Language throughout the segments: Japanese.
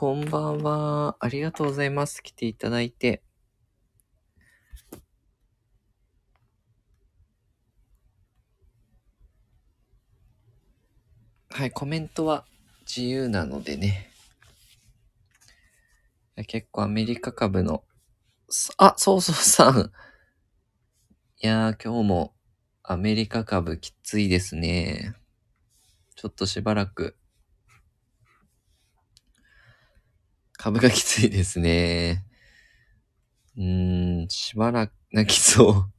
こんばんは。ありがとうございます。来ていただいて。はい、コメントは自由なのでね。結構アメリカ株の、あ、そうそうさん。いやー、今日もアメリカ株きついですね。ちょっとしばらく株がきついですね。うーん、しばらく泣きそう。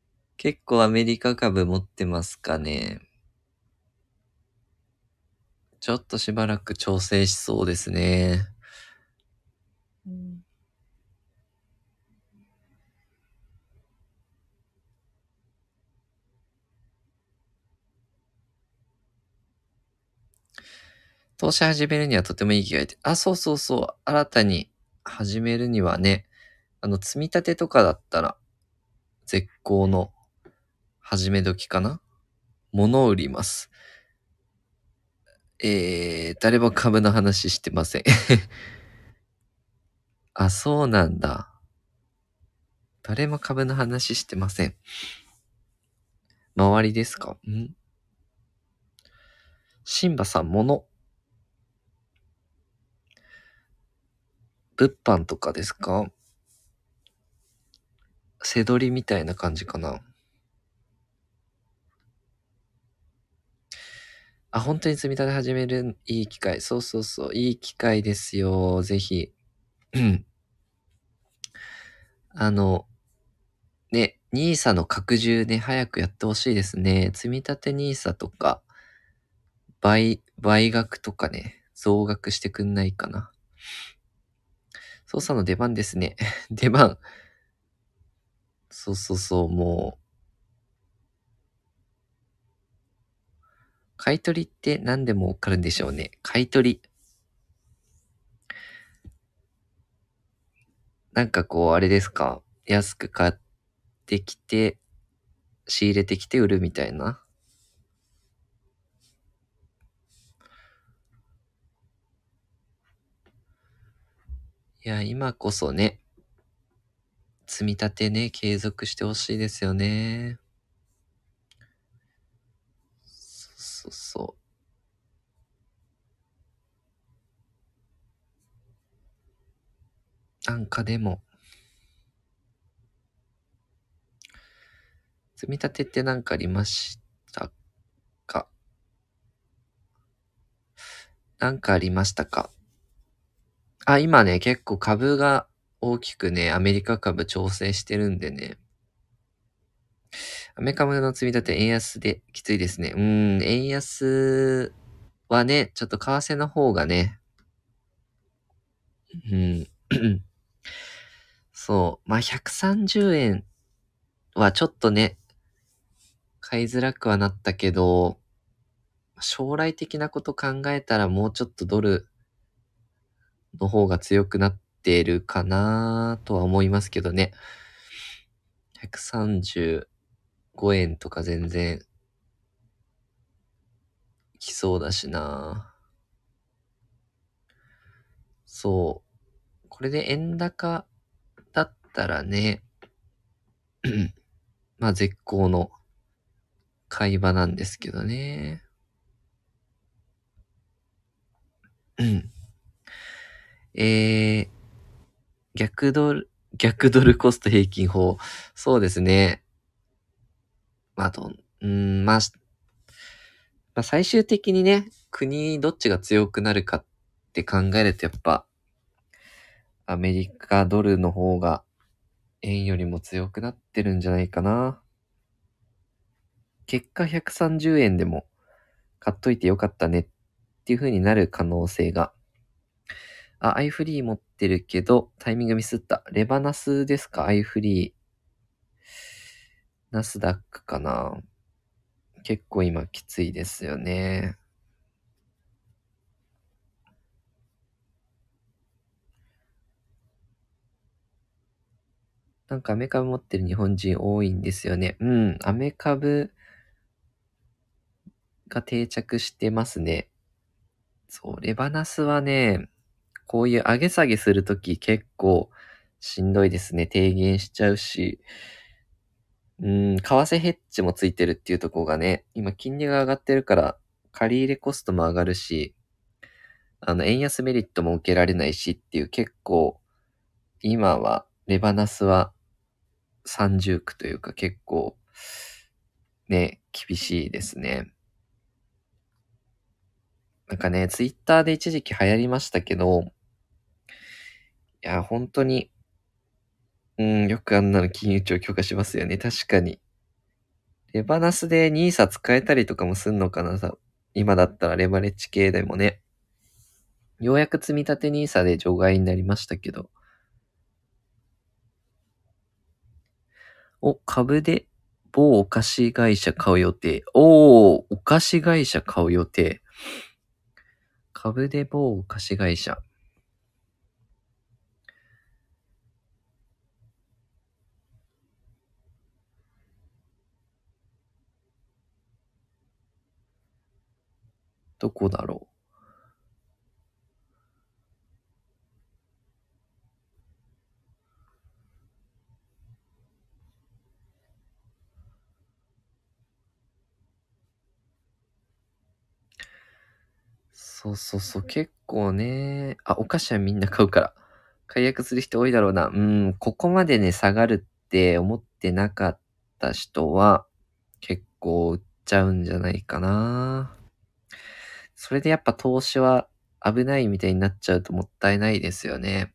結構アメリカ株持ってますかね。ちょっとしばらく調整しそうですね。投資始めるにはとてもいい気がして。あ、そうそうそう。新たに始めるにはね、あの、積み立てとかだったら、絶好の始め時かな？物を売ります。えー、誰も株の話してません。あ、そうなんだ。誰も株の話してません。周りですか？ん？シンバさん、物。物販とかですか？背取りみたいな感じかな。あ、本当に積み立て始めるいい機会。そうそうそう。いい機会ですよ。ぜひ。あの、ね、NISA の拡充ね、早くやってほしいですね。積み立て NISA とか、倍、倍額とかね、増額してくんないかな。操作の出番ですね。出番。そうそうそう、もう。買い取りって何でもわかるんでしょうね。買い取り。なんかこう、あれですか？安く買ってきて、仕入れてきて売るみたいな。いや、今こそね、積み立てね、継続してほしいですよね。そうそうそう。なんかでも、積み立てって何かありましたか？なんかありましたか？あ、今ね、結構株が大きくね、アメリカ株調整してるんでね。アメリカ株の積み立て円安できついですね。うん、円安はね、ちょっと為替の方がね、うん。そう。まあ、130円はちょっとね、買いづらくはなったけど、将来的なこと考えたらもうちょっとドルの方が強くなってるかなとは思いますけどね。135円とか全然来そうだしなそう。これで円高だったらね、まあ絶好の買い場なんですけどね。うん。えー、逆ドル、逆ドルコスト平均法。そうですね。まあ、どん、うん、まあ、まあ、最終的にね、国どっちが強くなるかって考えるとやっぱ、アメリカドルの方が円よりも強くなってるんじゃないかな。結果130円でも買っといてよかったねっていう風になる可能性が。あ、アイフリー持ってるけど、タイミングミスった。レバナスですか？アイフリー。ナスダックかな？結構今きついですよね。なんかアメ株持ってる日本人多いんですよね。うん、アメ株が定着してますね。そう、レバナスはね、こういう上げ下げするとき結構しんどいですね。低減しちゃうし。うん、為替ヘッジもついてるっていうとこがね、今金利が上がってるから、借り入れコストも上がるし、あの、円安メリットも受けられないしっていう結構、今は、レバナスは三重苦というか結構、ね、厳しいですね。なんかね、ツイッターで一時期流行りましたけど、や、本当に、うん、よくあんなの金融庁許可しますよね。確かに。レバナスで NISA 使えたりとかもすんのかなさ。今だったらレバレッジ系でもね。ようやく積み立て NISA で除外になりましたけど。お、株で某お菓子会社買う予定。おー、お菓子会社買う予定。株で某お菓子会社。どこだろう。そうそうそう、結構ね、あ、お菓子はみんな買うから。解約する人多いだろうな。うん、ここまでね、下がるって思ってなかった人は、結構売っちゃうんじゃないかな。それでやっぱ投資は危ないみたいになっちゃうともったいないですよね。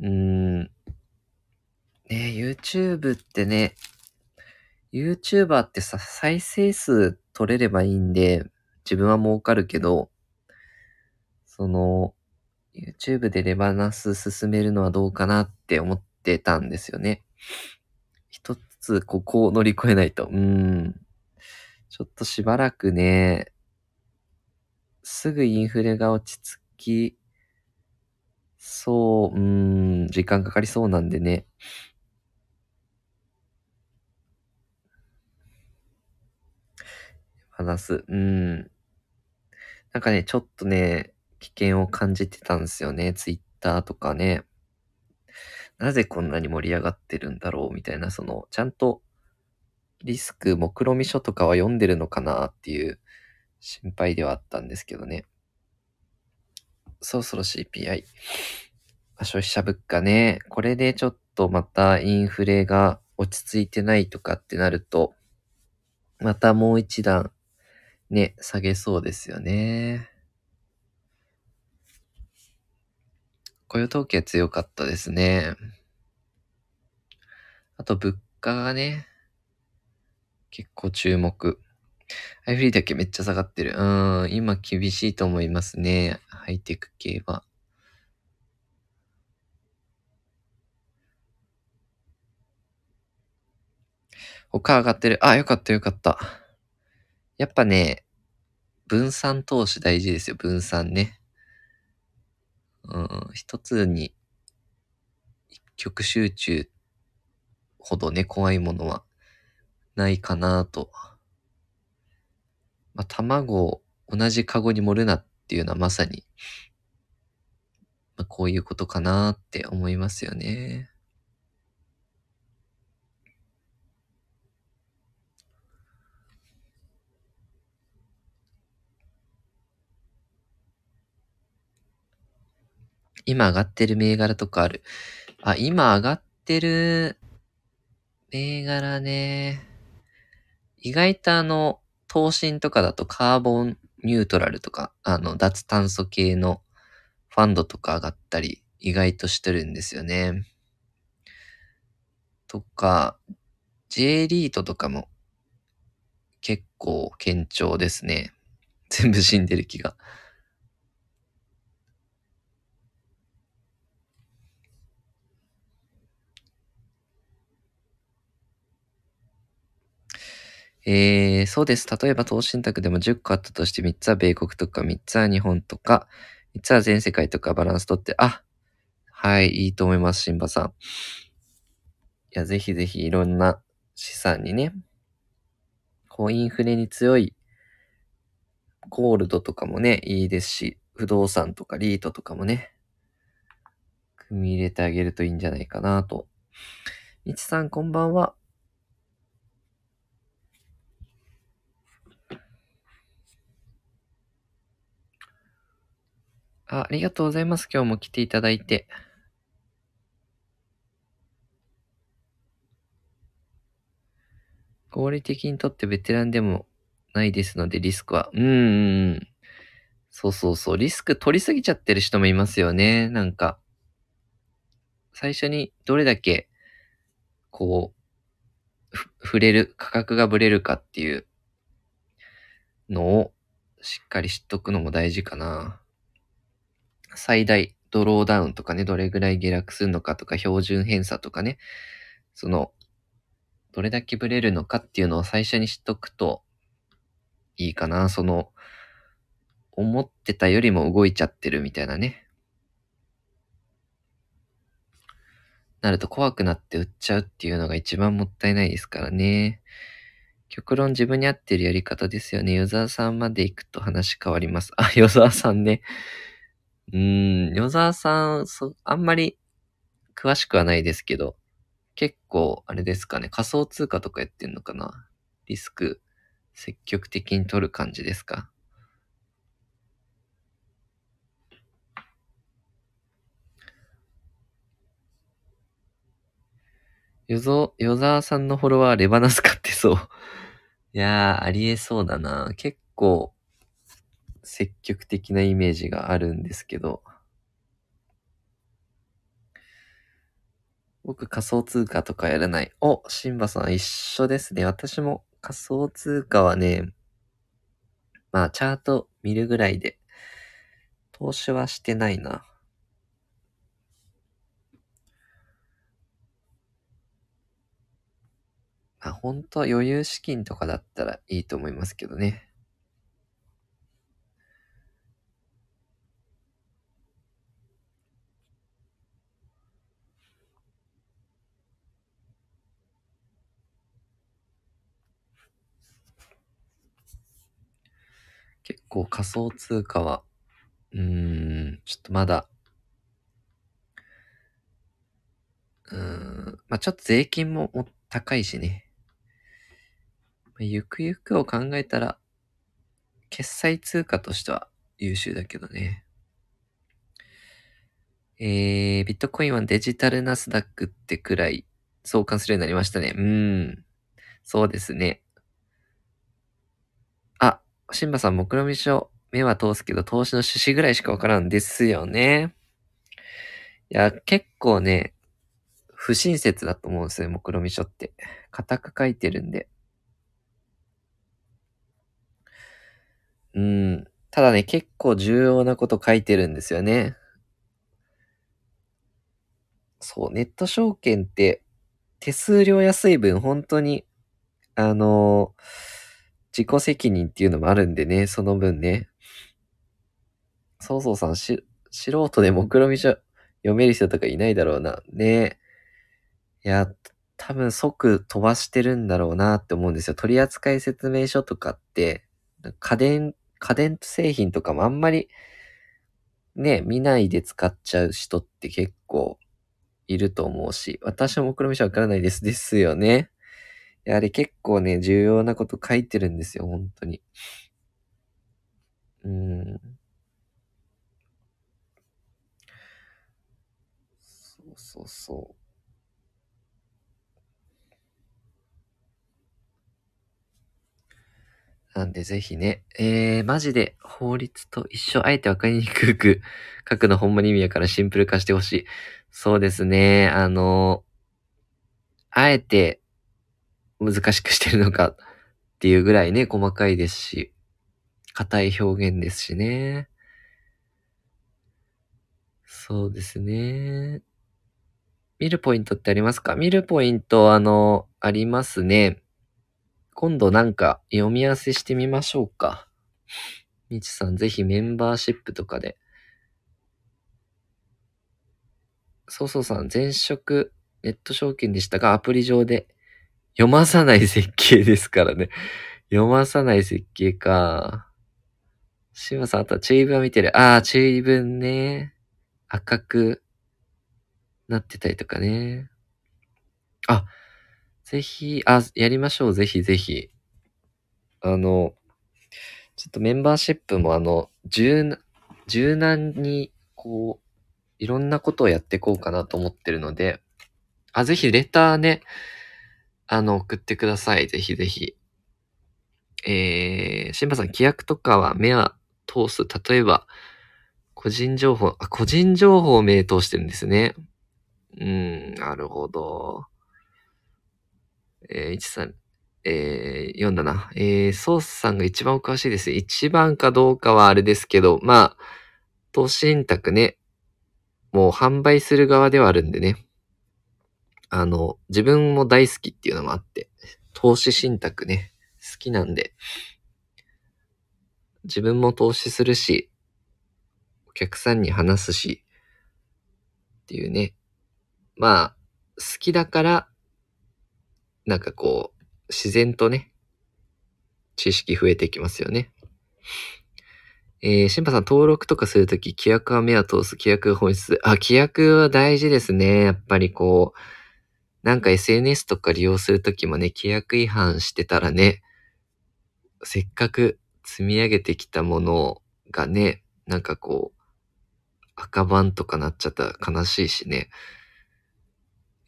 うーん。ね YouTube ってね、YouTuber ってさ、再生数取れればいいんで、自分は儲かるけど、その、YouTube でレバナス進めるのはどうかなって思ってたんですよね。一つここを乗り越えないと。うん。ちょっとしばらくね、すぐインフレが落ち着き、そう、うん、時間かかりそうなんでね。話す。うん。なんかね、ちょっとね、危険を感じてたんですよね。ツイッターとかね。なぜこんなに盛り上がってるんだろうみたいな、その、ちゃんとリスク、目論見書とかは読んでるのかなっていう心配ではあったんですけどね。そろそろ CPI。消費者物価ね。これでちょっとまたインフレが落ち着いてないとかってなると、またもう一段ね、下げそうですよね。雇用統計強かったですね。あと物価がね、結構注目。ハイフリーだけめっちゃ下がってる。うん、今厳しいと思いますね。ハイテク系は。他上がってる。あ、よかったよかった。やっぱね、分散投資大事ですよ、分散ね。うん、一つに一極集中ほどね、怖いものはないかなと。まあ、卵を同じカゴに盛るなっていうのはまさに、まあ、こういうことかなって思いますよね。今上がってる銘柄とかある？あ、今上がってる銘柄ね。意外とあの、投信とかだとカーボンニュートラルとか、あの、脱炭素系のファンドとか上がったり、意外としてるんですよね。とか、J リートとかも結構堅調ですね。全部死んでる気が。えー、そうです。例えば投資信託でも10個あったとして3つは米国とか3つは日本とか3つは全世界とかバランスとって、あ、はい、いいと思います、シンバさん。いや、ぜひぜひいろんな資産にね、こうインフレに強いゴールドとかもね、いいですし、不動産とかリートとかもね、組み入れてあげるといいんじゃないかなと。みちさん、こんばんは。あありがとうございます。今日も来ていただいて。合理的にとってベテランでもないですので、リスクは。うーん。そうそうそう。リスク取りすぎちゃってる人もいますよね。なんか。最初にどれだけ、こう、触れる、価格がぶれるかっていうのをしっかり知っとくのも大事かな。最大ドローダウンとかね、どれぐらい下落するのかとか、標準偏差とかね、その、どれだけブレるのかっていうのを最初に知っとくといいかな。その、思ってたよりも動いちゃってるみたいなね。なると怖くなって売っちゃうっていうのが一番もったいないですからね。極論自分に合ってるやり方ですよね。与沢さんまで行くと話変わります。あ、与沢さんね。うん、与沢さん、そ、あんまり詳しくはないですけど、結構、あれですかね、仮想通貨とかやってんのかな？リスク、積極的に取る感じですか？よぞ、与沢さんのフォロワーレバナス買ってそう。いやー、ありえそうだな。結構、積極的なイメージがあるんですけど。僕仮想通貨とかやらない。お、シンバさん一緒ですね。私も仮想通貨はね、まあチャート見るぐらいで、投資はしてないな。あ本当は余裕資金とかだったらいいと思いますけどね。結構仮想通貨は、うーん、ちょっとまだ、うーん、まあちょっと税金もも高いしね。まあゆくゆくを考えたら、決済通貨としては優秀だけどね。えー、ビットコインはデジタルナスダックってくらい相関するようになりましたね。うん。そうですね。シンバさん、目論見書、目は通すけど、投資の趣旨ぐらいしかわからんですよね。いや、結構ね、不親切だと思うんですよ、目論見書って。硬く書いてるんで。うん。ただね、結構重要なこと書いてるんですよね。そう、ネット証券って手数料安い分本当に、あのー、自己責任っていうのもあるんでね、その分ね。そうそうさん、し、素人で目論見書読める人とかいないだろうな。ねいや、多分即飛ばしてるんだろうなって思うんですよ。取扱説明書とかって、家電家電製品とかもあんまりね、見ないで使っちゃう人って結構いると思うし、私も目論見書わからないです。ですよね。や、あれ結構ね、重要なこと書いてるんですよ、本当に。うん。そうそうそう。なんでぜひね、えー、マジで法律と一緒、あえてわかりにくく書くのほんまに意味やからシンプル化してほしい。そうですね、あの、あえて難しくしてるのかっていうぐらいね、細かいですし、硬い表現ですしね。そうですね。見るポイントってありますか？見るポイント、あの、ありますね。今度なんか読み合わせしてみましょうか。みちさんぜひメンバーシップとかで。そうそうさん、前職ネット証券でしたが、アプリ上で読まさない設計ですからね。読まさない設計か。シマさん、あとは注意文を見てる。ああ、注意文ね。赤くなってたりとかね。あ、ぜひ、あ、やりましょう。ぜひぜひ。あの、ちょっとメンバーシップもあの、柔柔軟に、こう、いろんなことをやっていこうかなと思ってるので、あ、ぜひレターね、あの、送ってください。ぜひぜひ。えー、シンバさん、規約とかは目は通す。例えば、個人情報、あ、個人情報を目通してるんですね。うん、なるほど。えー、13、えー、読んだな。えー、ソースさんが一番お詳しいです。一番かどうかはあれですけど、まあ、投資信託ね、もう販売する側ではあるんでね。あの、自分も大好きっていうのもあって、投資信託ね、好きなんで、自分も投資するし、お客さんに話すし、っていうね。まあ、好きだから、なんかこう、自然とね、知識増えていきますよね。えー、シンパさん、登録とかするとき、規約は目を通す、規約本質。あ、規約は大事ですね。やっぱりこう、なんか SNS とか利用するときもね、規約違反してたらね、せっかく積み上げてきたものがね、なんかこう、赤番とかなっちゃったら悲しいしね。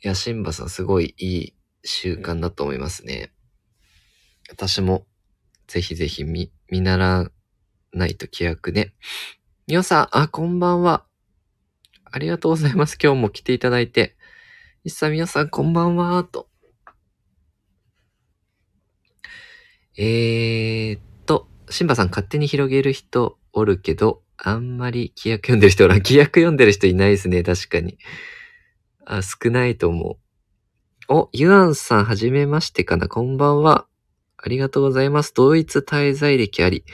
いや、シンバさんすごいいい習慣だと思いますね。私もぜひぜひ見、見習わないと規約ね。みおさん、あ、こんばんは。ありがとうございます。今日も来ていただいて。いっさみおさん、こんばんは。と。えー、っと、シンバさん勝手に広げる人おるけど、あんまり規約読んでる人おらん。規約読んでる人いないですね、確かに。あ、少ないと思う。お、ユアンさん、はじめましてかな、こんばんは。ありがとうございます。ドイツ滞在歴あり、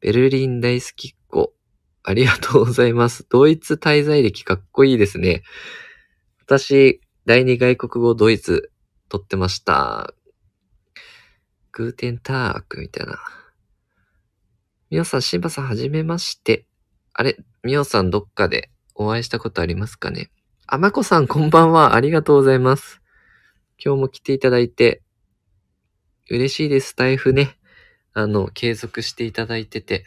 ベルリン大好きっ子。ありがとうございます。ドイツ滞在歴かっこいいですね。私、第二外国語ドイツ取ってました。グーテンタークみたいな。みおさん、しんばさん、はじめまして。あれみおさん、どっかでお会いしたことありますかね？あまこさん、こんばんは。ありがとうございます。今日も来ていただいて、嬉しいです。スタイフね。あの、継続していただいてて。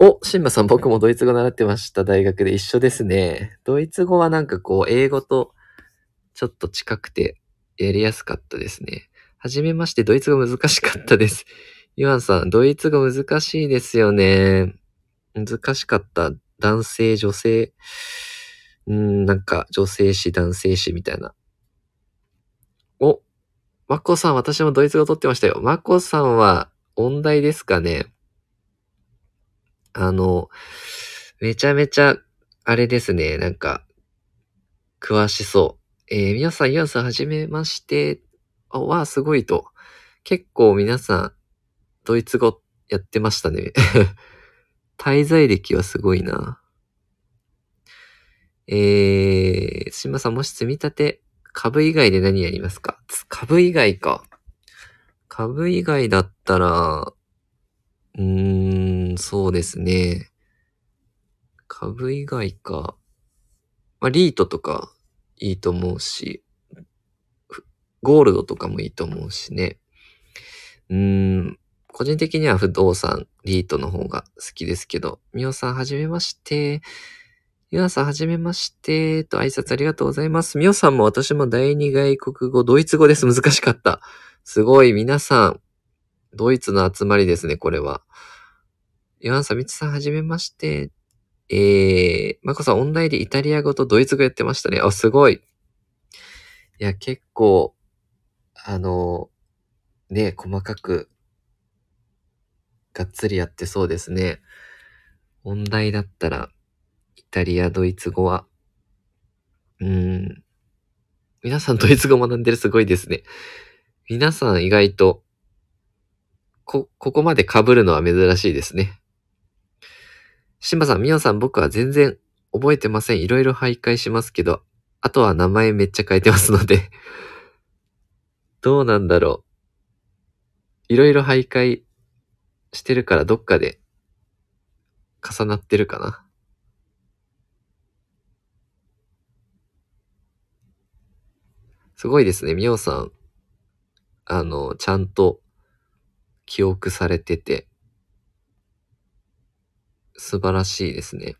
お、シンバさん、僕もドイツ語習ってました。大学で一緒ですね。ドイツ語はなんかこう、英語とちょっと近くてやりやすかったですね。はじめまして、ドイツ語難しかったです。ユアンさん、ドイツ語難しいですよね。難しかった。男性、女性、うん、なんか女性詞、男性詞みたいな。お、マコさん、私もドイツ語取ってましたよ。マコさんは音大ですかね。あの、めちゃめちゃ、あれですね、なんか、詳しそう。えー、皆さん、ユアさん、はじめまして。あ、わあ、すごいと。結構皆さん、ドイツ語やってましたね。滞在歴はすごいな。えー、島さんもし積み立て、株以外で何やりますか？株以外か。株以外だったら、うーん、そうですね。株以外か。まあ、リートとかいいと思うし、ゴールドとかもいいと思うしね。うーん、個人的には不動産、リートの方が好きですけど、みおさんはじめまして。ゆなさんはじめまして。と挨拶ありがとうございます。みおさんも私も第二外国語、ドイツ語です。難しかった。すごい、皆さん、ドイツの集まりですね、これは。ヨハンさん、みつさんはじめまして。えー、まこさん、オンラインでイタリア語とドイツ語やってましたね。あ、すごい。いや、結構、あの、ね、細かく、がっつりやってそうですね。音大だったら、イタリア、ドイツ語は。うん。皆さんドイツ語学んでるすごいですね。皆さん意外と、こ、ここまで被るのは珍しいですね。シンバさん、ミオさん、僕は全然覚えてません。いろいろ徘徊しますけど、あとは名前めっちゃ変えてますので どうなんだろう。いろいろ徘徊してるからどっかで重なってるかな。すごいですね。みおさん、あの、ちゃんと記憶されてて、素晴らしいですね。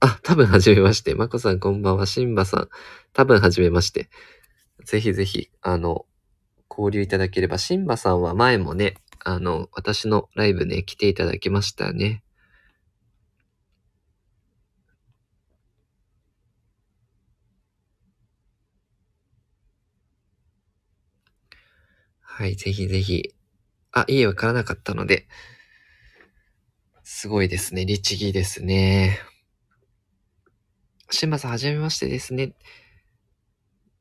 あ、多分はじめまして。まこさんこんばんは。しんばさん。多分はじめまして。ぜひぜひ、あの、交流いただければ。しんばさんは前もね、あの、私のライブね、来ていただきましたね。はい、ぜひぜひ。あ、いいわからなかったので。すごいですね。律儀ですね。しんばさん、はじめましてですね。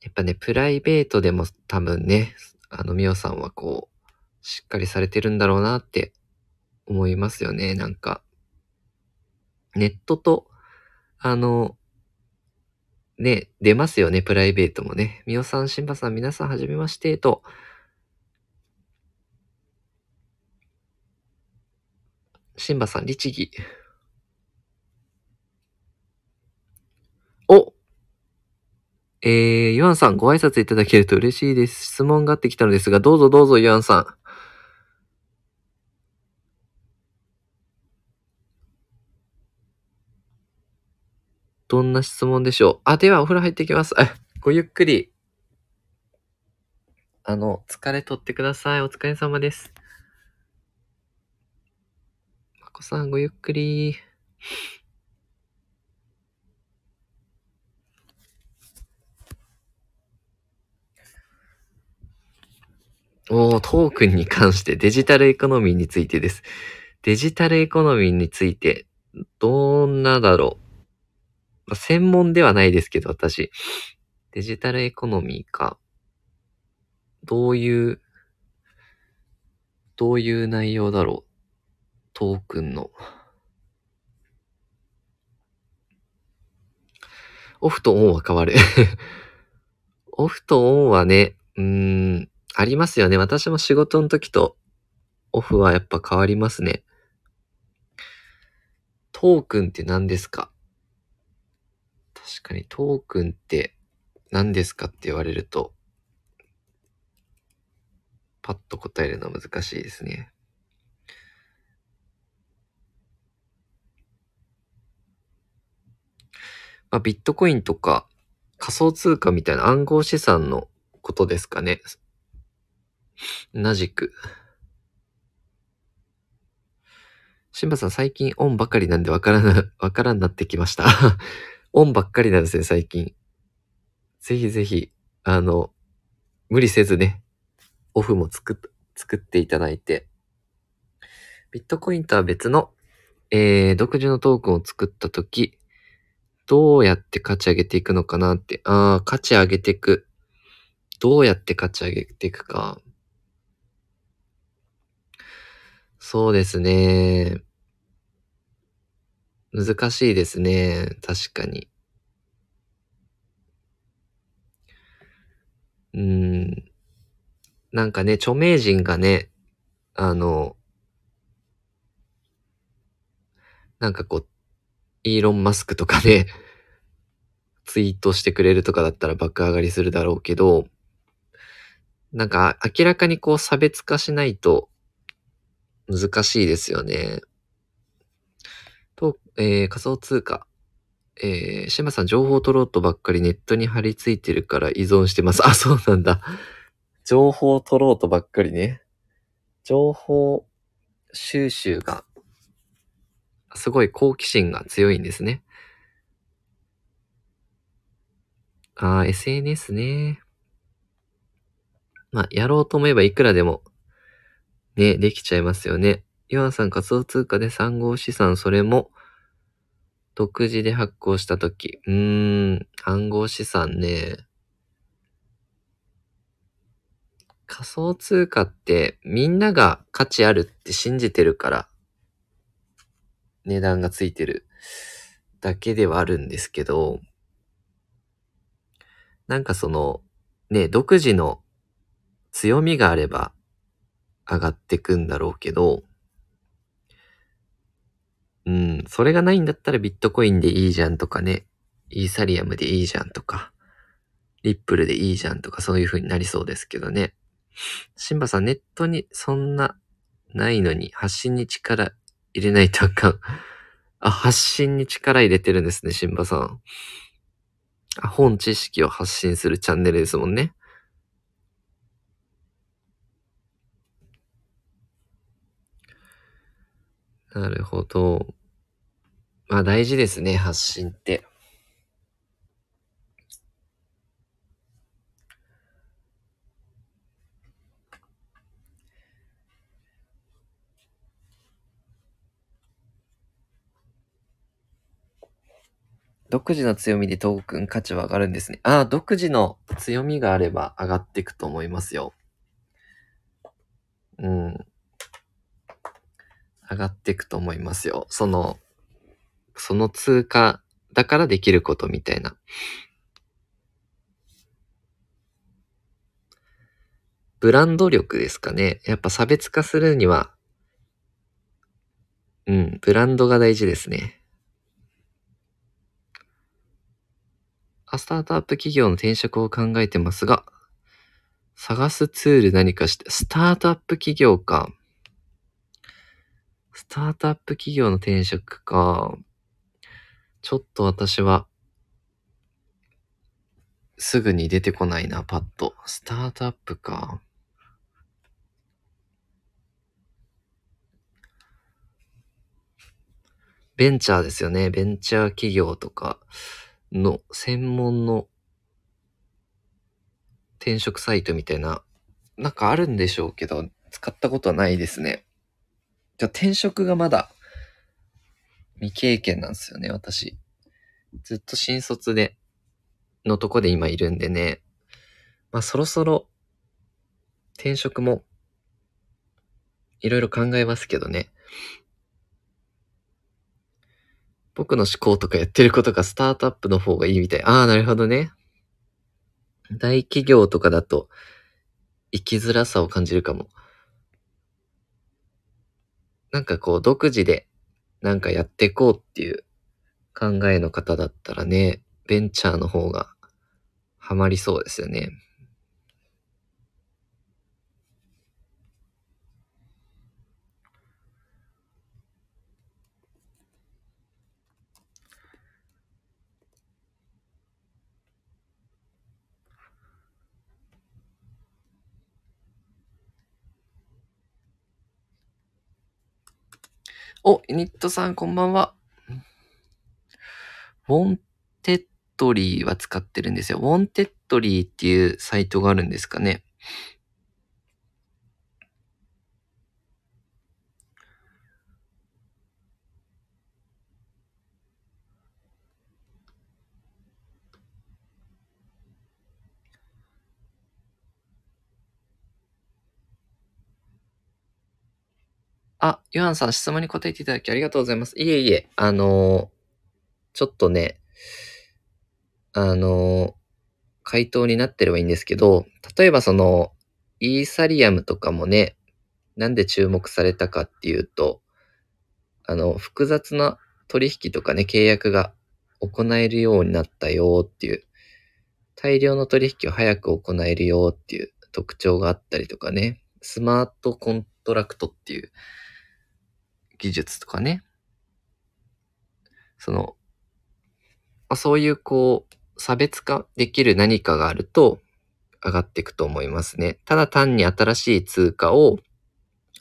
やっぱね、プライベートでも多分ね、あの、みおさんはこう、しっかりされてるんだろうなって思いますよね。なんか、ネットと、あの、ね、出ますよね、プライベートもね。みおさん、しんばさん、皆さん、はじめまして、と。しんばさん、律儀。おえー、ユアンさん、ご挨拶いただけると嬉しいです。質問があってきたのですが、どうぞどうぞ、ユアンさん。どんな質問でしょう？あ、ではお風呂入ってきます。ごゆっくり。あの、疲れ取ってください。お疲れ様です。こさん、ごゆっくり。おトークンに関してデジタルエコノミーについてです。デジタルエコノミーについて、どんなだろう。まあ、専門ではないですけど、私。デジタルエコノミーか。どういう、どういう内容だろう。トークンの。オフとオンは変わる オフとオンはね、うーん、ありますよね。私も仕事の時とオフはやっぱ変わりますね。トークンって何ですか？確かにトークンって何ですかって言われると、パッと答えるのは難しいですね。まあ、ビットコインとか仮想通貨みたいな暗号資産のことですかね。同じく。シンバさん最近オンばかりなんでわからな、わからんなってきました。オンばっかりなんですね、最近。ぜひぜひ、あの、無理せずね、オフも作っ、作っていただいて、ビットコインとは別の、えー、独自のトークンを作ったとき、どうやって価値上げていくのかなって、ああ、価値上げていく。どうやって価値上げていくか。そうですね。難しいですね。確かに。うん。なんかね、著名人がね、あの、なんかこう、イーロン・マスクとかね、ツイートしてくれるとかだったら爆上がりするだろうけど、なんか明らかにこう差別化しないと難しいですよね。と、えー、仮想通貨。えー、シマさん、情報を取ろうとばっかりネットに貼り付いてるから依存してます。あ、そうなんだ。情報を取ろうとばっかりね。情報収集が、すごい好奇心が強いんですね。ああ、SNS ね。まあ、やろうと思えばいくらでもね、できちゃいますよね。ヨアンさん仮想通貨で暗号資産、それも、独自で発行したとき。うーん、暗号資産ね。仮想通貨ってみんなが価値あるって信じてるから、値段がついてるだけではあるんですけど、なんかその、ね、独自の強みがあれば、上がってくんだろうけど、うん、それがないんだったらビットコインでいいじゃんとかね、イーサリアムでいいじゃんとか、リップルでいいじゃんとかそういう風になりそうですけどね。シンバさん、ネットにそんなないのに発信に力入れないとあかん。あ、発信に力入れてるんですね、シンバさん。あ、本知識を発信するチャンネルですもんね。なるほど。まあ大事ですね、発信って。独自の強みでトークン価値は上がるんですね。ああ、独自の強みがあれば上がっていくと思いますよ。うん。上がっていくと思いますよ。その、その通貨だからできることみたいな。ブランド力ですかね。やっぱ差別化するには、うん、ブランドが大事ですね。スタートアップ企業の転職を考えてますが、探すツール何かして、スタートアップ企業か。スタートアップ企業の転職か。ちょっと私は、すぐに出てこないな、パッと。スタートアップか。ベンチャーですよね。ベンチャー企業とか。の専門の転職サイトみたいな、なんかあるんでしょうけど、使ったことはないですね。じゃ転職がまだ未経験なんですよね、私。ずっと新卒で、のとこで今いるんでね。まあそろそろ転職もいろいろ考えますけどね。僕の思考とかやってることがスタートアップの方がいいみたい。ああ、なるほどね。大企業とかだと生きづらさを感じるかも。なんかこう独自でなんかやっていこうっていう考えの方だったらね、ベンチャーの方がハマりそうですよね。お、ユニットさんこんばんは。 Wantedly は使ってるんですよ。 Wantedly っていうサイトがあるんですかね。あ、ヨハンさん質問に答えていただきありがとうございます。いえいえ、あのちょっとね、あの回答になってればいいんですけど、例えばその、イーサリアムとかもね、なんで注目されたかっていうと、あの、複雑な取引とかね、契約が行えるようになったよっていう、大量の取引を早く行えるよっていう特徴があったりとかね、スマートコントラクトっていう技術とかね。その、ま、そういうこう、差別化できる何かがあると上がっていくと思いますね。ただ単に新しい通貨を、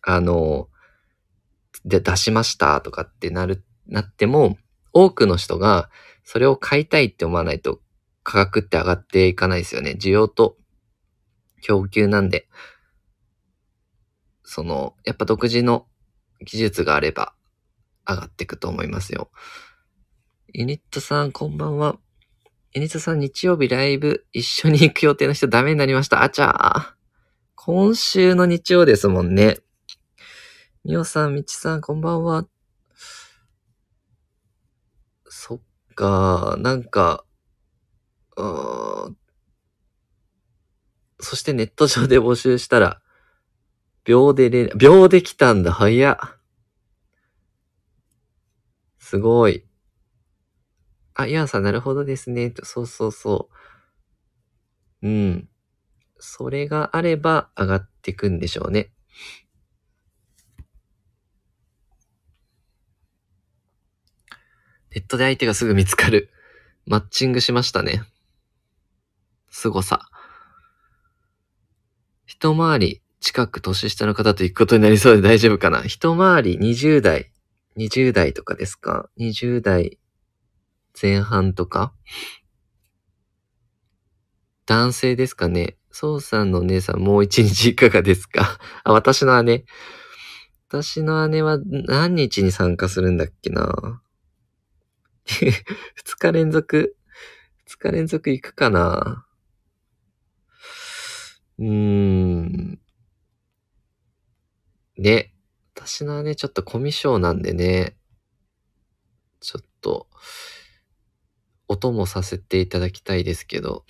あの、で出しましたとかってなる、なっても、多くの人がそれを買いたいって思わないと価格って上がっていかないですよね。需要と供給なんで。その、やっぱ独自の技術があれば上がっていくと思いますよ。ユニットさん、こんばんは。ユニットさん、日曜日ライブ一緒に行く予定の人ダメになりました。あちゃー。今週の日曜ですもんね。みおさん、みちさん、こんばんは。そっか、なんか、うーん。そしてネット上で募集したら、秒で連絡、秒で来たんだ、早っ。すごい。あ、イアンさん、なるほどですね。そうそうそう。うん。それがあれば上がってくんでしょうね。ネットで相手がすぐ見つかる。マッチングしましたね。凄さ。一回り近く年下の方と行くことになりそうで大丈夫かな？一回り20代、20代とかですか ?20 代前半とか？男性ですかね？そうさんのお姉さんもう一日いかがですか？あ、私の姉。私の姉は何日に参加するんだっけな？二日連続、二日連続行くかな？うーん。ね。私の姉ちょっとコミュ障なんでね。ちょっと、音もさせていただきたいですけど。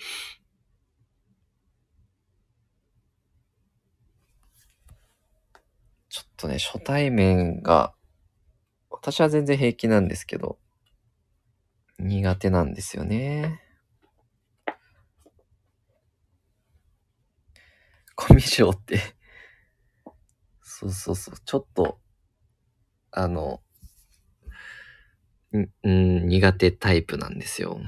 ちょっとね、初対面が、私は全然平気なんですけど、苦手なんですよね。コミュ障ってそうそうそう、ちょっと、あの、ん、うん、苦手タイプなんですよ。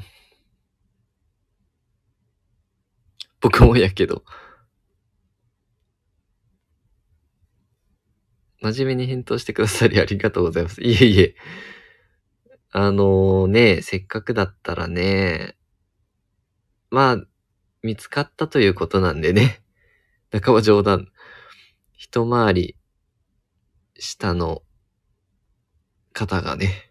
僕もやけど。真面目に返答してくださりありがとうございます。いえいえ。あのね、せっかくだったらね、まあ、見つかったということなんでね。半ば冗談。一回り下の方がね、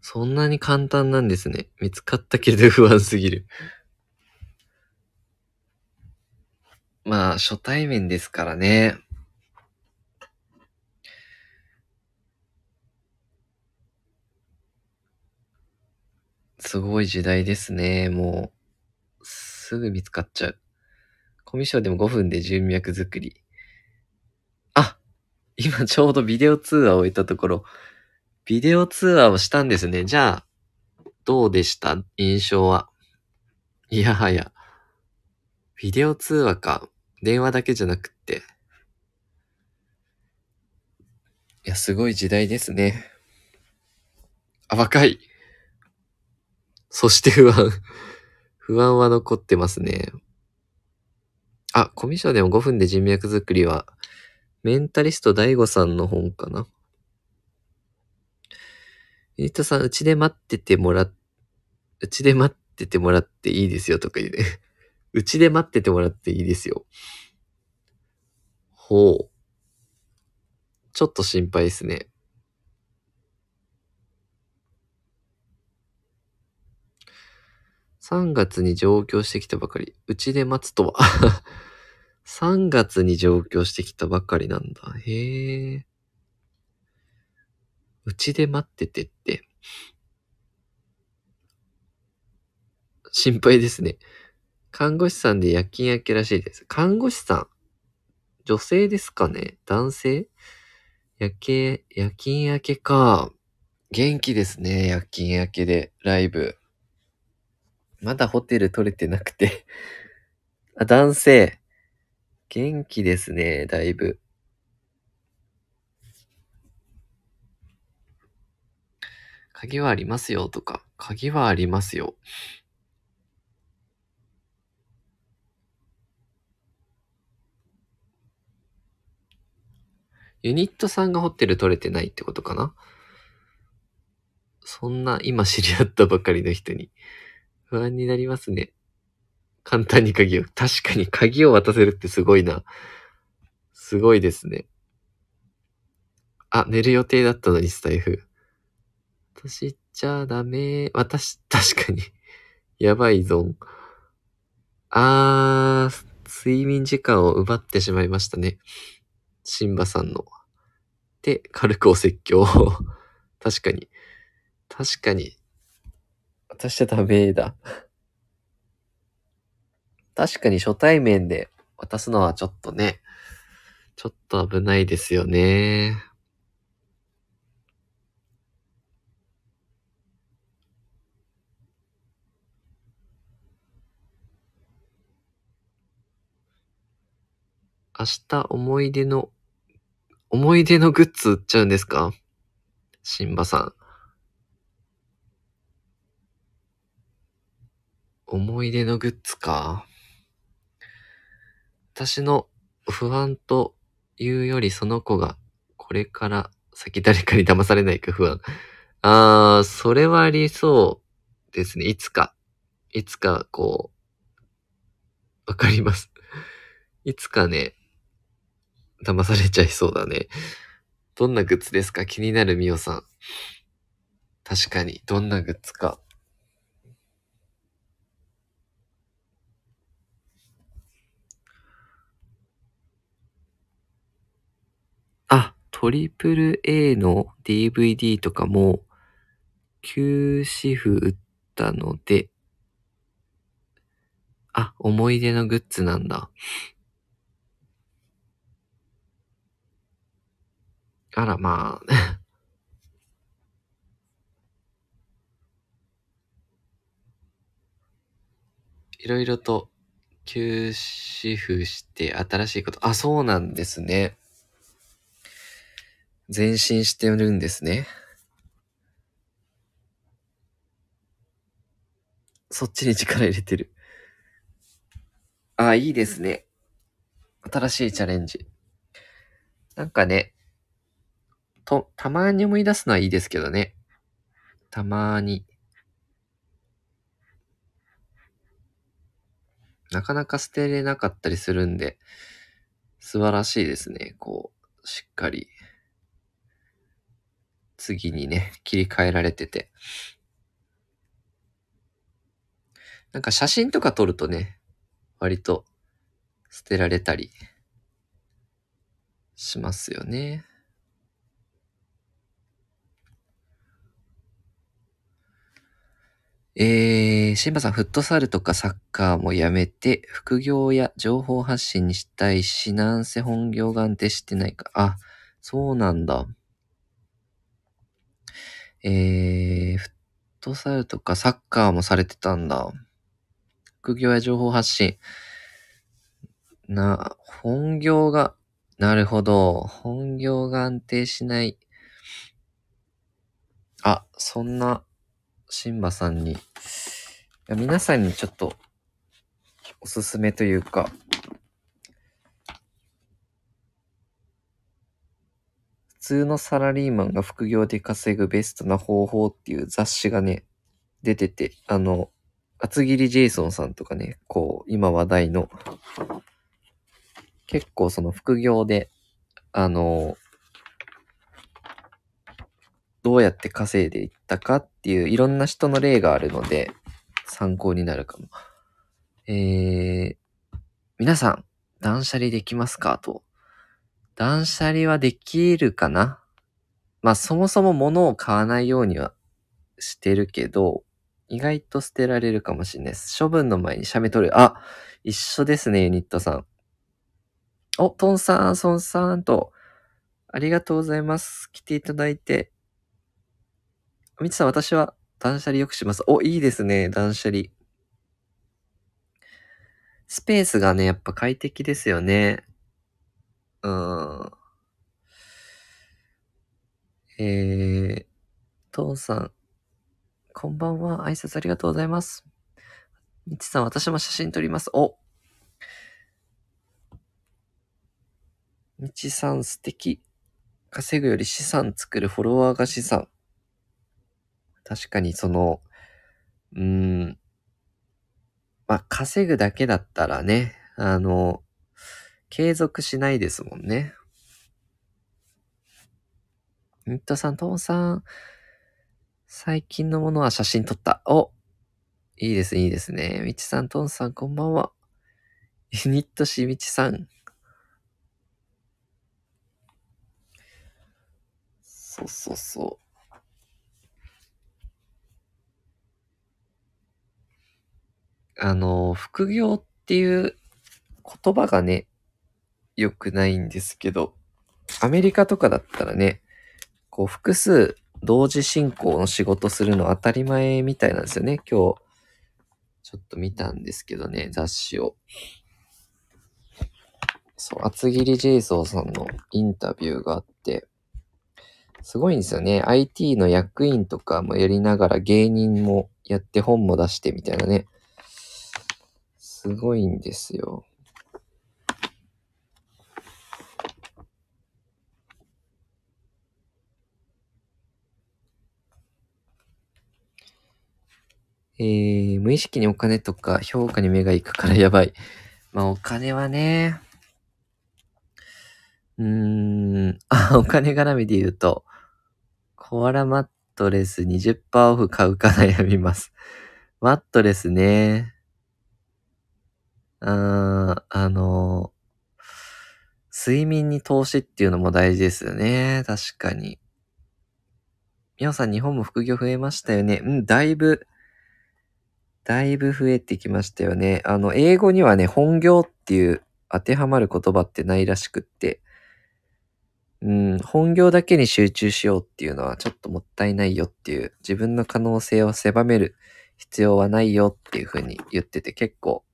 そんなに簡単なんですね。見つかったけれど不安すぎる。まあ、初対面ですからね。すごい時代ですね。もう、すぐ見つかっちゃう。コミュ障でも5分で人脈作り。あ今ちょうどビデオ通話を終えたところ、ビデオ通話をしたんですね。じゃあ、どうでした？印象は。いやはや。ビデオ通話か。電話だけじゃなくって。いや、すごい時代ですね。あ、若い。そして不安。不安は残ってますね。あ、コミュ障でも5分で人脈作りは、メンタリスト DAIGO さんの本かな。ユニットさん、うちで待っててもらっ、うちで待っててもらっていいですよとか言うね。うちで待っててもらっていいですよ。ほう。ちょっと心配ですね。3月に上京してきたばかり。うちで待つとは 3月に上京してきたばかりなんだ。へえ。うちで待っててって。心配ですね。看護師さんで夜勤明けらしいです。看護師さん女性ですかね？男性？夜景、夜勤明けか。元気ですね。夜勤明けでライブ。まだホテル取れてなくてあ、男性。元気ですね、だいぶ。鍵はありますよとか、鍵はありますよ。ユニットさんがホテル取れてないってことかな？そんな今知り合ったばかりの人に不安になりますね。簡単に鍵を。確かに鍵を渡せるってすごいな。すごいですね。あ、寝る予定だったのにスタイフ。私っちゃダメ。私、確かに。やばいゾン。あー、睡眠時間を奪ってしまいましたね。シンバさんの。で、軽くお説教。確かに。確かに。私じゃダメだ。確かに初対面で渡すのはちょっとね、ちょっと危ないですよね。明日思い出の、思い出のグッズ売っちゃうんですか？シンバさん。思い出のグッズか？私の不安というよりその子がこれから先誰かに騙されないか不安。あー、それはありそうですね。いつか。いつかこう、わかります。いつかね、騙されちゃいそうだね。どんなグッズですか？気になるみおさん。確かに、どんなグッズか。あ、トリプル A の DVD とかも、休止符打ったので、あ、思い出のグッズなんだ。あら、まあ。いろいろと休止符して新しいこと。あ、そうなんですね。前進してるんですね。そっちに力入れてる。あ、いいですね。新しいチャレンジ。なんかね、と、たまに思い出すのはいいですけどね。たまに。なかなか捨てれなかったりするんで、素晴らしいですね。こう、しっかり、次にね、切り替えられてて。なんか写真とか撮るとね、割と捨てられたりしますよね。えー、シンバさん、フットサルとかサッカーもやめて、副業や情報発信にしたいし、なんせ本業が安定してないか。あ、そうなんだ。えー、フットサルとかサッカーもされてたんだ。副業や情報発信。な、本業が、なるほど。本業が安定しない。あ、そんな、シンバさんに、皆さんにちょっと、おすすめというか、通のサラリーマンが副業で稼ぐベストな方法っていう雑誌がね、出てて、あの、厚切りジェイソンさんとかね、こう、今話題の、結構その副業で、あの、どうやって稼いでいったかっていういろんな人の例があるので、参考になるかも。えー、皆さん、断捨離できますか？と。断捨離はできるかな？まあそもそも物を買わないようにはしてるけど、意外と捨てられるかもしれないです。処分の前に写メ撮る。あ、一緒ですね、ユニットさん。お、トンさん、ソンさんと、ありがとうございます。来ていただいて。みつさん、私は断捨離よくします。お、いいですね、断捨離。スペースがね、やっぱ快適ですよね。うん。えー、トンさん、こんばんは。挨拶ありがとうございます。みちさん、私も写真撮ります。おみちさん、素敵。稼ぐより資産作るフォロワーが資産。確かにその、うーん。まあ、稼ぐだけだったらね、あの、継続しないですもんね。ニットさん、トンさん、最近のものは写真撮った。おいいです、いいですね。みちさん、トンさん、こんばんは。ユニットしみちさん。そうそうそう。あの、副業っていう言葉がね、良くないんですけど、アメリカとかだったらね、こう複数同時進行の仕事するの当たり前みたいなんですよね。今日、ちょっと見たんですけどね、雑誌を。そう、厚切りジェイソーさんのインタビューがあって、すごいんですよね。IT の役員とかもやりながら芸人もやって本も出してみたいなね。すごいんですよ。えー、無意識にお金とか評価に目が行くからやばい。まあお金はね、うーん、あ、お金絡みで言うと、コアラマットレス20%オフ買うか悩みます。マットレスね。あー、あの、睡眠に投資っていうのも大事ですよね。確かに。みおさん、日本も副業増えましたよね。うん、だいぶ、だいぶ増えてきましたよね。あの、英語にはね、本業っていう当てはまる言葉ってないらしくって、うん、本業だけに集中しようっていうのはちょっともったいないよっていう、自分の可能性を狭める必要はないよっていうふうに言ってて結構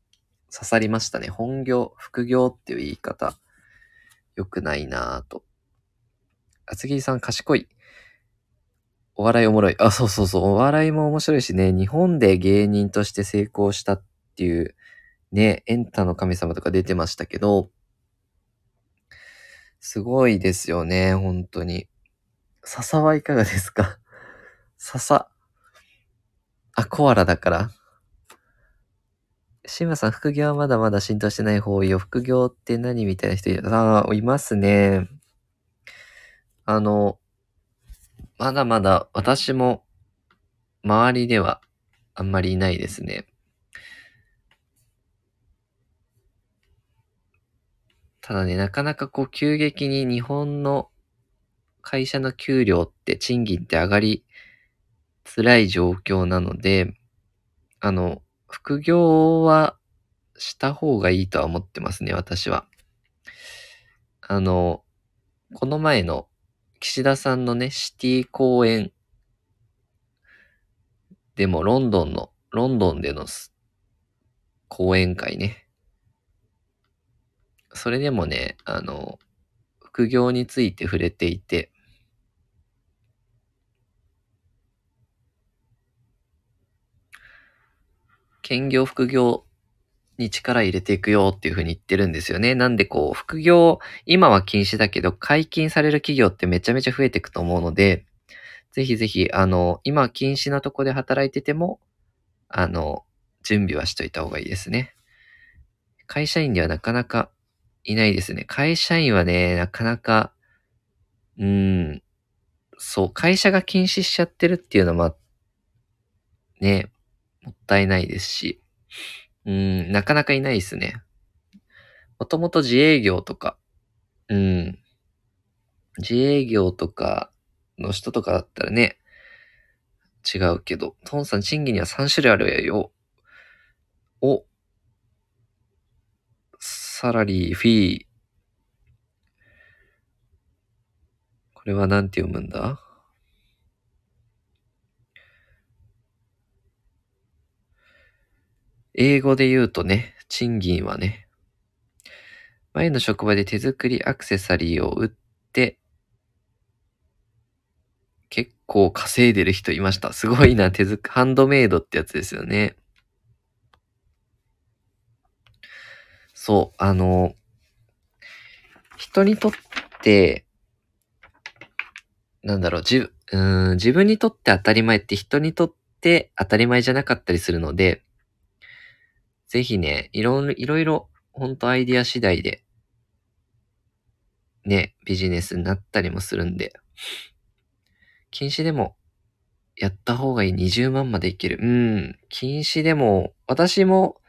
刺さりましたね。本業、副業っていう言い方、良くないなぁと。厚切りさん賢い。お笑いおもろい。あ、そうそうそう。お笑いも面白いしね、日本で芸人として成功したっていう、ね、エンタの神様とか出てましたけど、すごいですよね、本当に。笹はいかがですか？笹。あ、コアラだから。シマさん、副業はまだまだ浸透してない方よ。副業って何みたいな人いあいますね。あの、まだまだ私も周りではあんまりいないですね。ただね、なかなかこう急激に日本の会社の給料って賃金って上がりづらい状況なので、あの、副業はした方がいいとは思ってますね、私は。あの、この前の岸田さんのね、シティ公演でもロンドンの、ロンドンでの講演会ね。それでもね、あの、副業について触れていて、兼業副業に力入れていくよっていうふうに言ってるんですよね。なんでこう、副業、今は禁止だけど、解禁される企業ってめちゃめちゃ増えていくと思うので、ぜひぜひ、あの、今禁止なとこで働いてても、あの、準備はしといた方がいいですね。会社員ではなかなかいないですね。会社員はね、なかなか、うん、そう、会社が禁止しちゃってるっていうのも、ね、もったいないですし、うん、なかなかいないですね。もともと自営業とか、うん、自営業とかの人とかだったらね、違うけど、トンさん賃金には3種類あるやよ。お、サラリー、フィー。これは何て読むんだ？英語で言うとね、賃金はね、前の職場で手作りアクセサリーを売って、結構稼いでる人いました。すごいな、手作、ハンドメイドってやつですよね。そう、あの、人にとって、なんだろう、じうん、自分にとって当たり前って人にとって当たり前じゃなかったりするので、ぜひね、いろいろ、いろほんとアイディア次第で、ね、ビジネスになったりもするんで、禁止でもやった方がいい20万までいける。うん、禁止でも、私も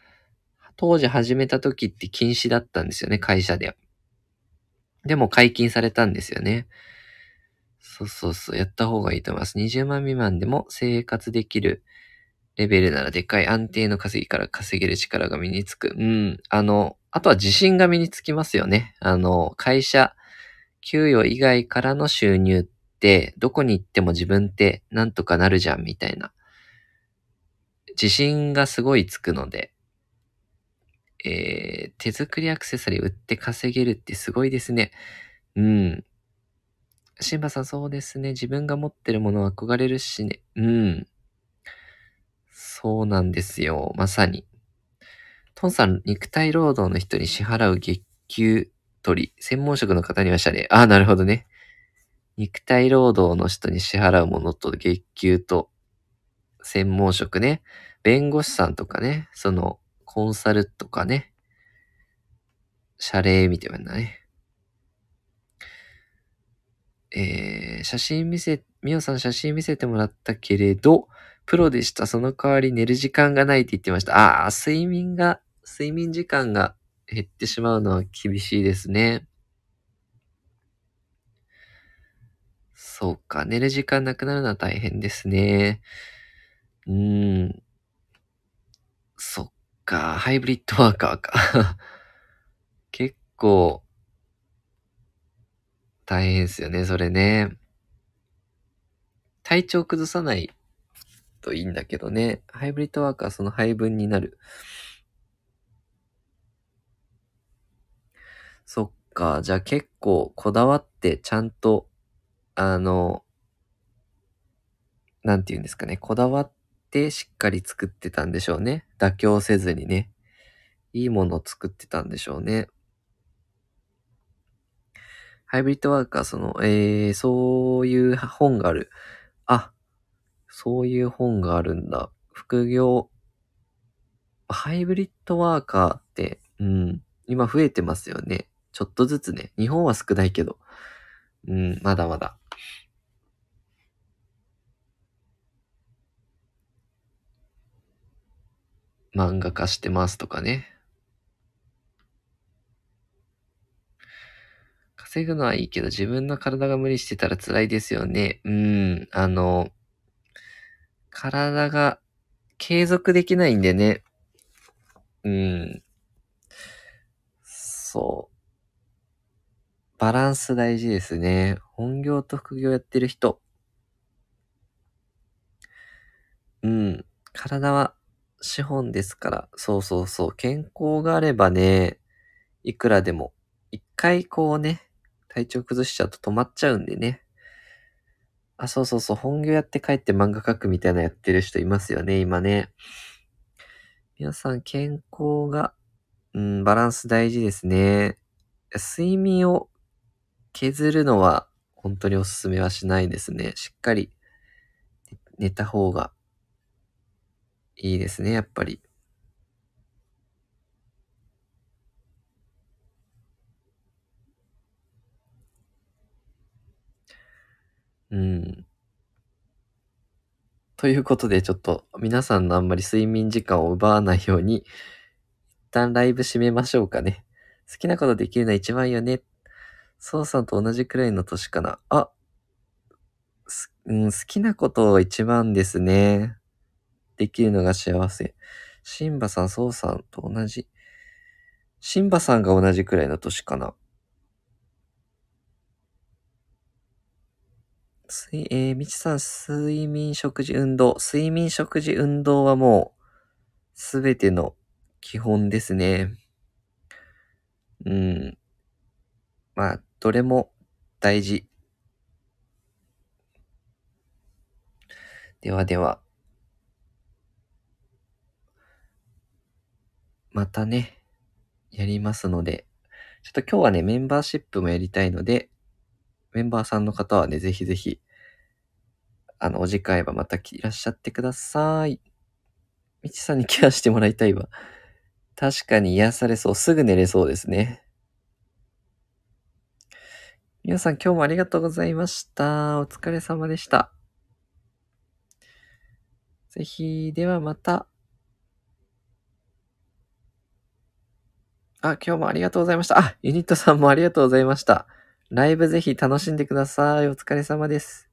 当時始めた時って禁止だったんですよね、会社で。でも解禁されたんですよね。そうそうそう、やった方がいいと思います。20万未満でも生活できるレベルならでかい安定の稼ぎから稼げる力が身につく。うん。あの、あとは自信が身につきますよね。あの、会社、給与以外からの収入って、どこに行っても自分ってなんとかなるじゃん、みたいな。自信がすごいつくので、えー、手作りアクセサリー売って稼げるってすごいですね。うん。シンバさんそうですね。自分が持ってるものは憧れるしね。うん。そうなんですよ。まさに。トンさん、肉体労働の人に支払う月給取り、専門職の方にはしたね。ああ、なるほどね。肉体労働の人に支払うものと月給と専門職ね。弁護士さんとかね。その、コンサルとかね。謝礼みたいなね。えー、写真見せ、みおさん写真見せてもらったけれど、プロでした。その代わり寝る時間がないって言ってました。ああ、睡眠が、睡眠時間が減ってしまうのは厳しいですね。そうか。寝る時間なくなるのは大変ですね。うーん。そっか。ハイブリッドワーカーか。結構、大変ですよね、それね。体調崩さないといいんだけどね。ハイブリッドワークはその配分になる。そっか。じゃあ結構こだわってちゃんと、あの、なんて言うんですかね。こだわってしっかり作ってたんでしょうね。妥協せずにね。いいものを作ってたんでしょうね。ハイブリッドワークはその、えー、そういう本がある。そういう本があるんだ。副業、ハイブリッドワーカーって、うん、今増えてますよね。ちょっとずつね。日本は少ないけど。うん、まだまだ。漫画化してますとかね。稼ぐのはいいけど自分の体が無理してたら辛いですよね。うん、あの、体が継続できないんでね。うん。そう。バランス大事ですね。本業と副業やってる人。うん。体は資本ですから。そうそうそう。健康があればね、いくらでも。一回こうね、体調崩しちゃうと止まっちゃうんでね。あ、そうそうそう、本業やって帰って漫画描くみたいなやってる人いますよね、今ね。皆さん、健康が、うん、バランス大事ですね。睡眠を削るのは本当におすすめはしないですね。しっかり寝た方がいいですね、やっぱり。うん。ということで、ちょっと皆さんのあんまり睡眠時間を奪わないように、一旦ライブ閉めましょうかね。好きなことできるのは一番よね。そうさんと同じくらいの年かな。あ、うん、好きなことを一番ですね。できるのが幸せ。シンバさん、そうさんと同じ。シンバさんが同じくらいの年かな。睡、えー、みちさん、睡眠、食事、運動。睡眠、食事、運動はもう、すべての基本ですね。うん。まあ、どれも大事。ではでは。またね、やりますので、ちょっと今日はね、メンバーシップもやりたいので、メンバーさんの方はね、ぜひぜひ、あの、お時間あればまたいらっしゃってください。みちさんにケアしてもらいたいわ。確かに癒されそう。すぐ寝れそうですね。皆さん今日もありがとうございました。お疲れ様でした。ぜひ、ではまた。あ、今日もありがとうございました。あ、ユニットさんもありがとうございました。ライブぜひ楽しんでください。お疲れ様です。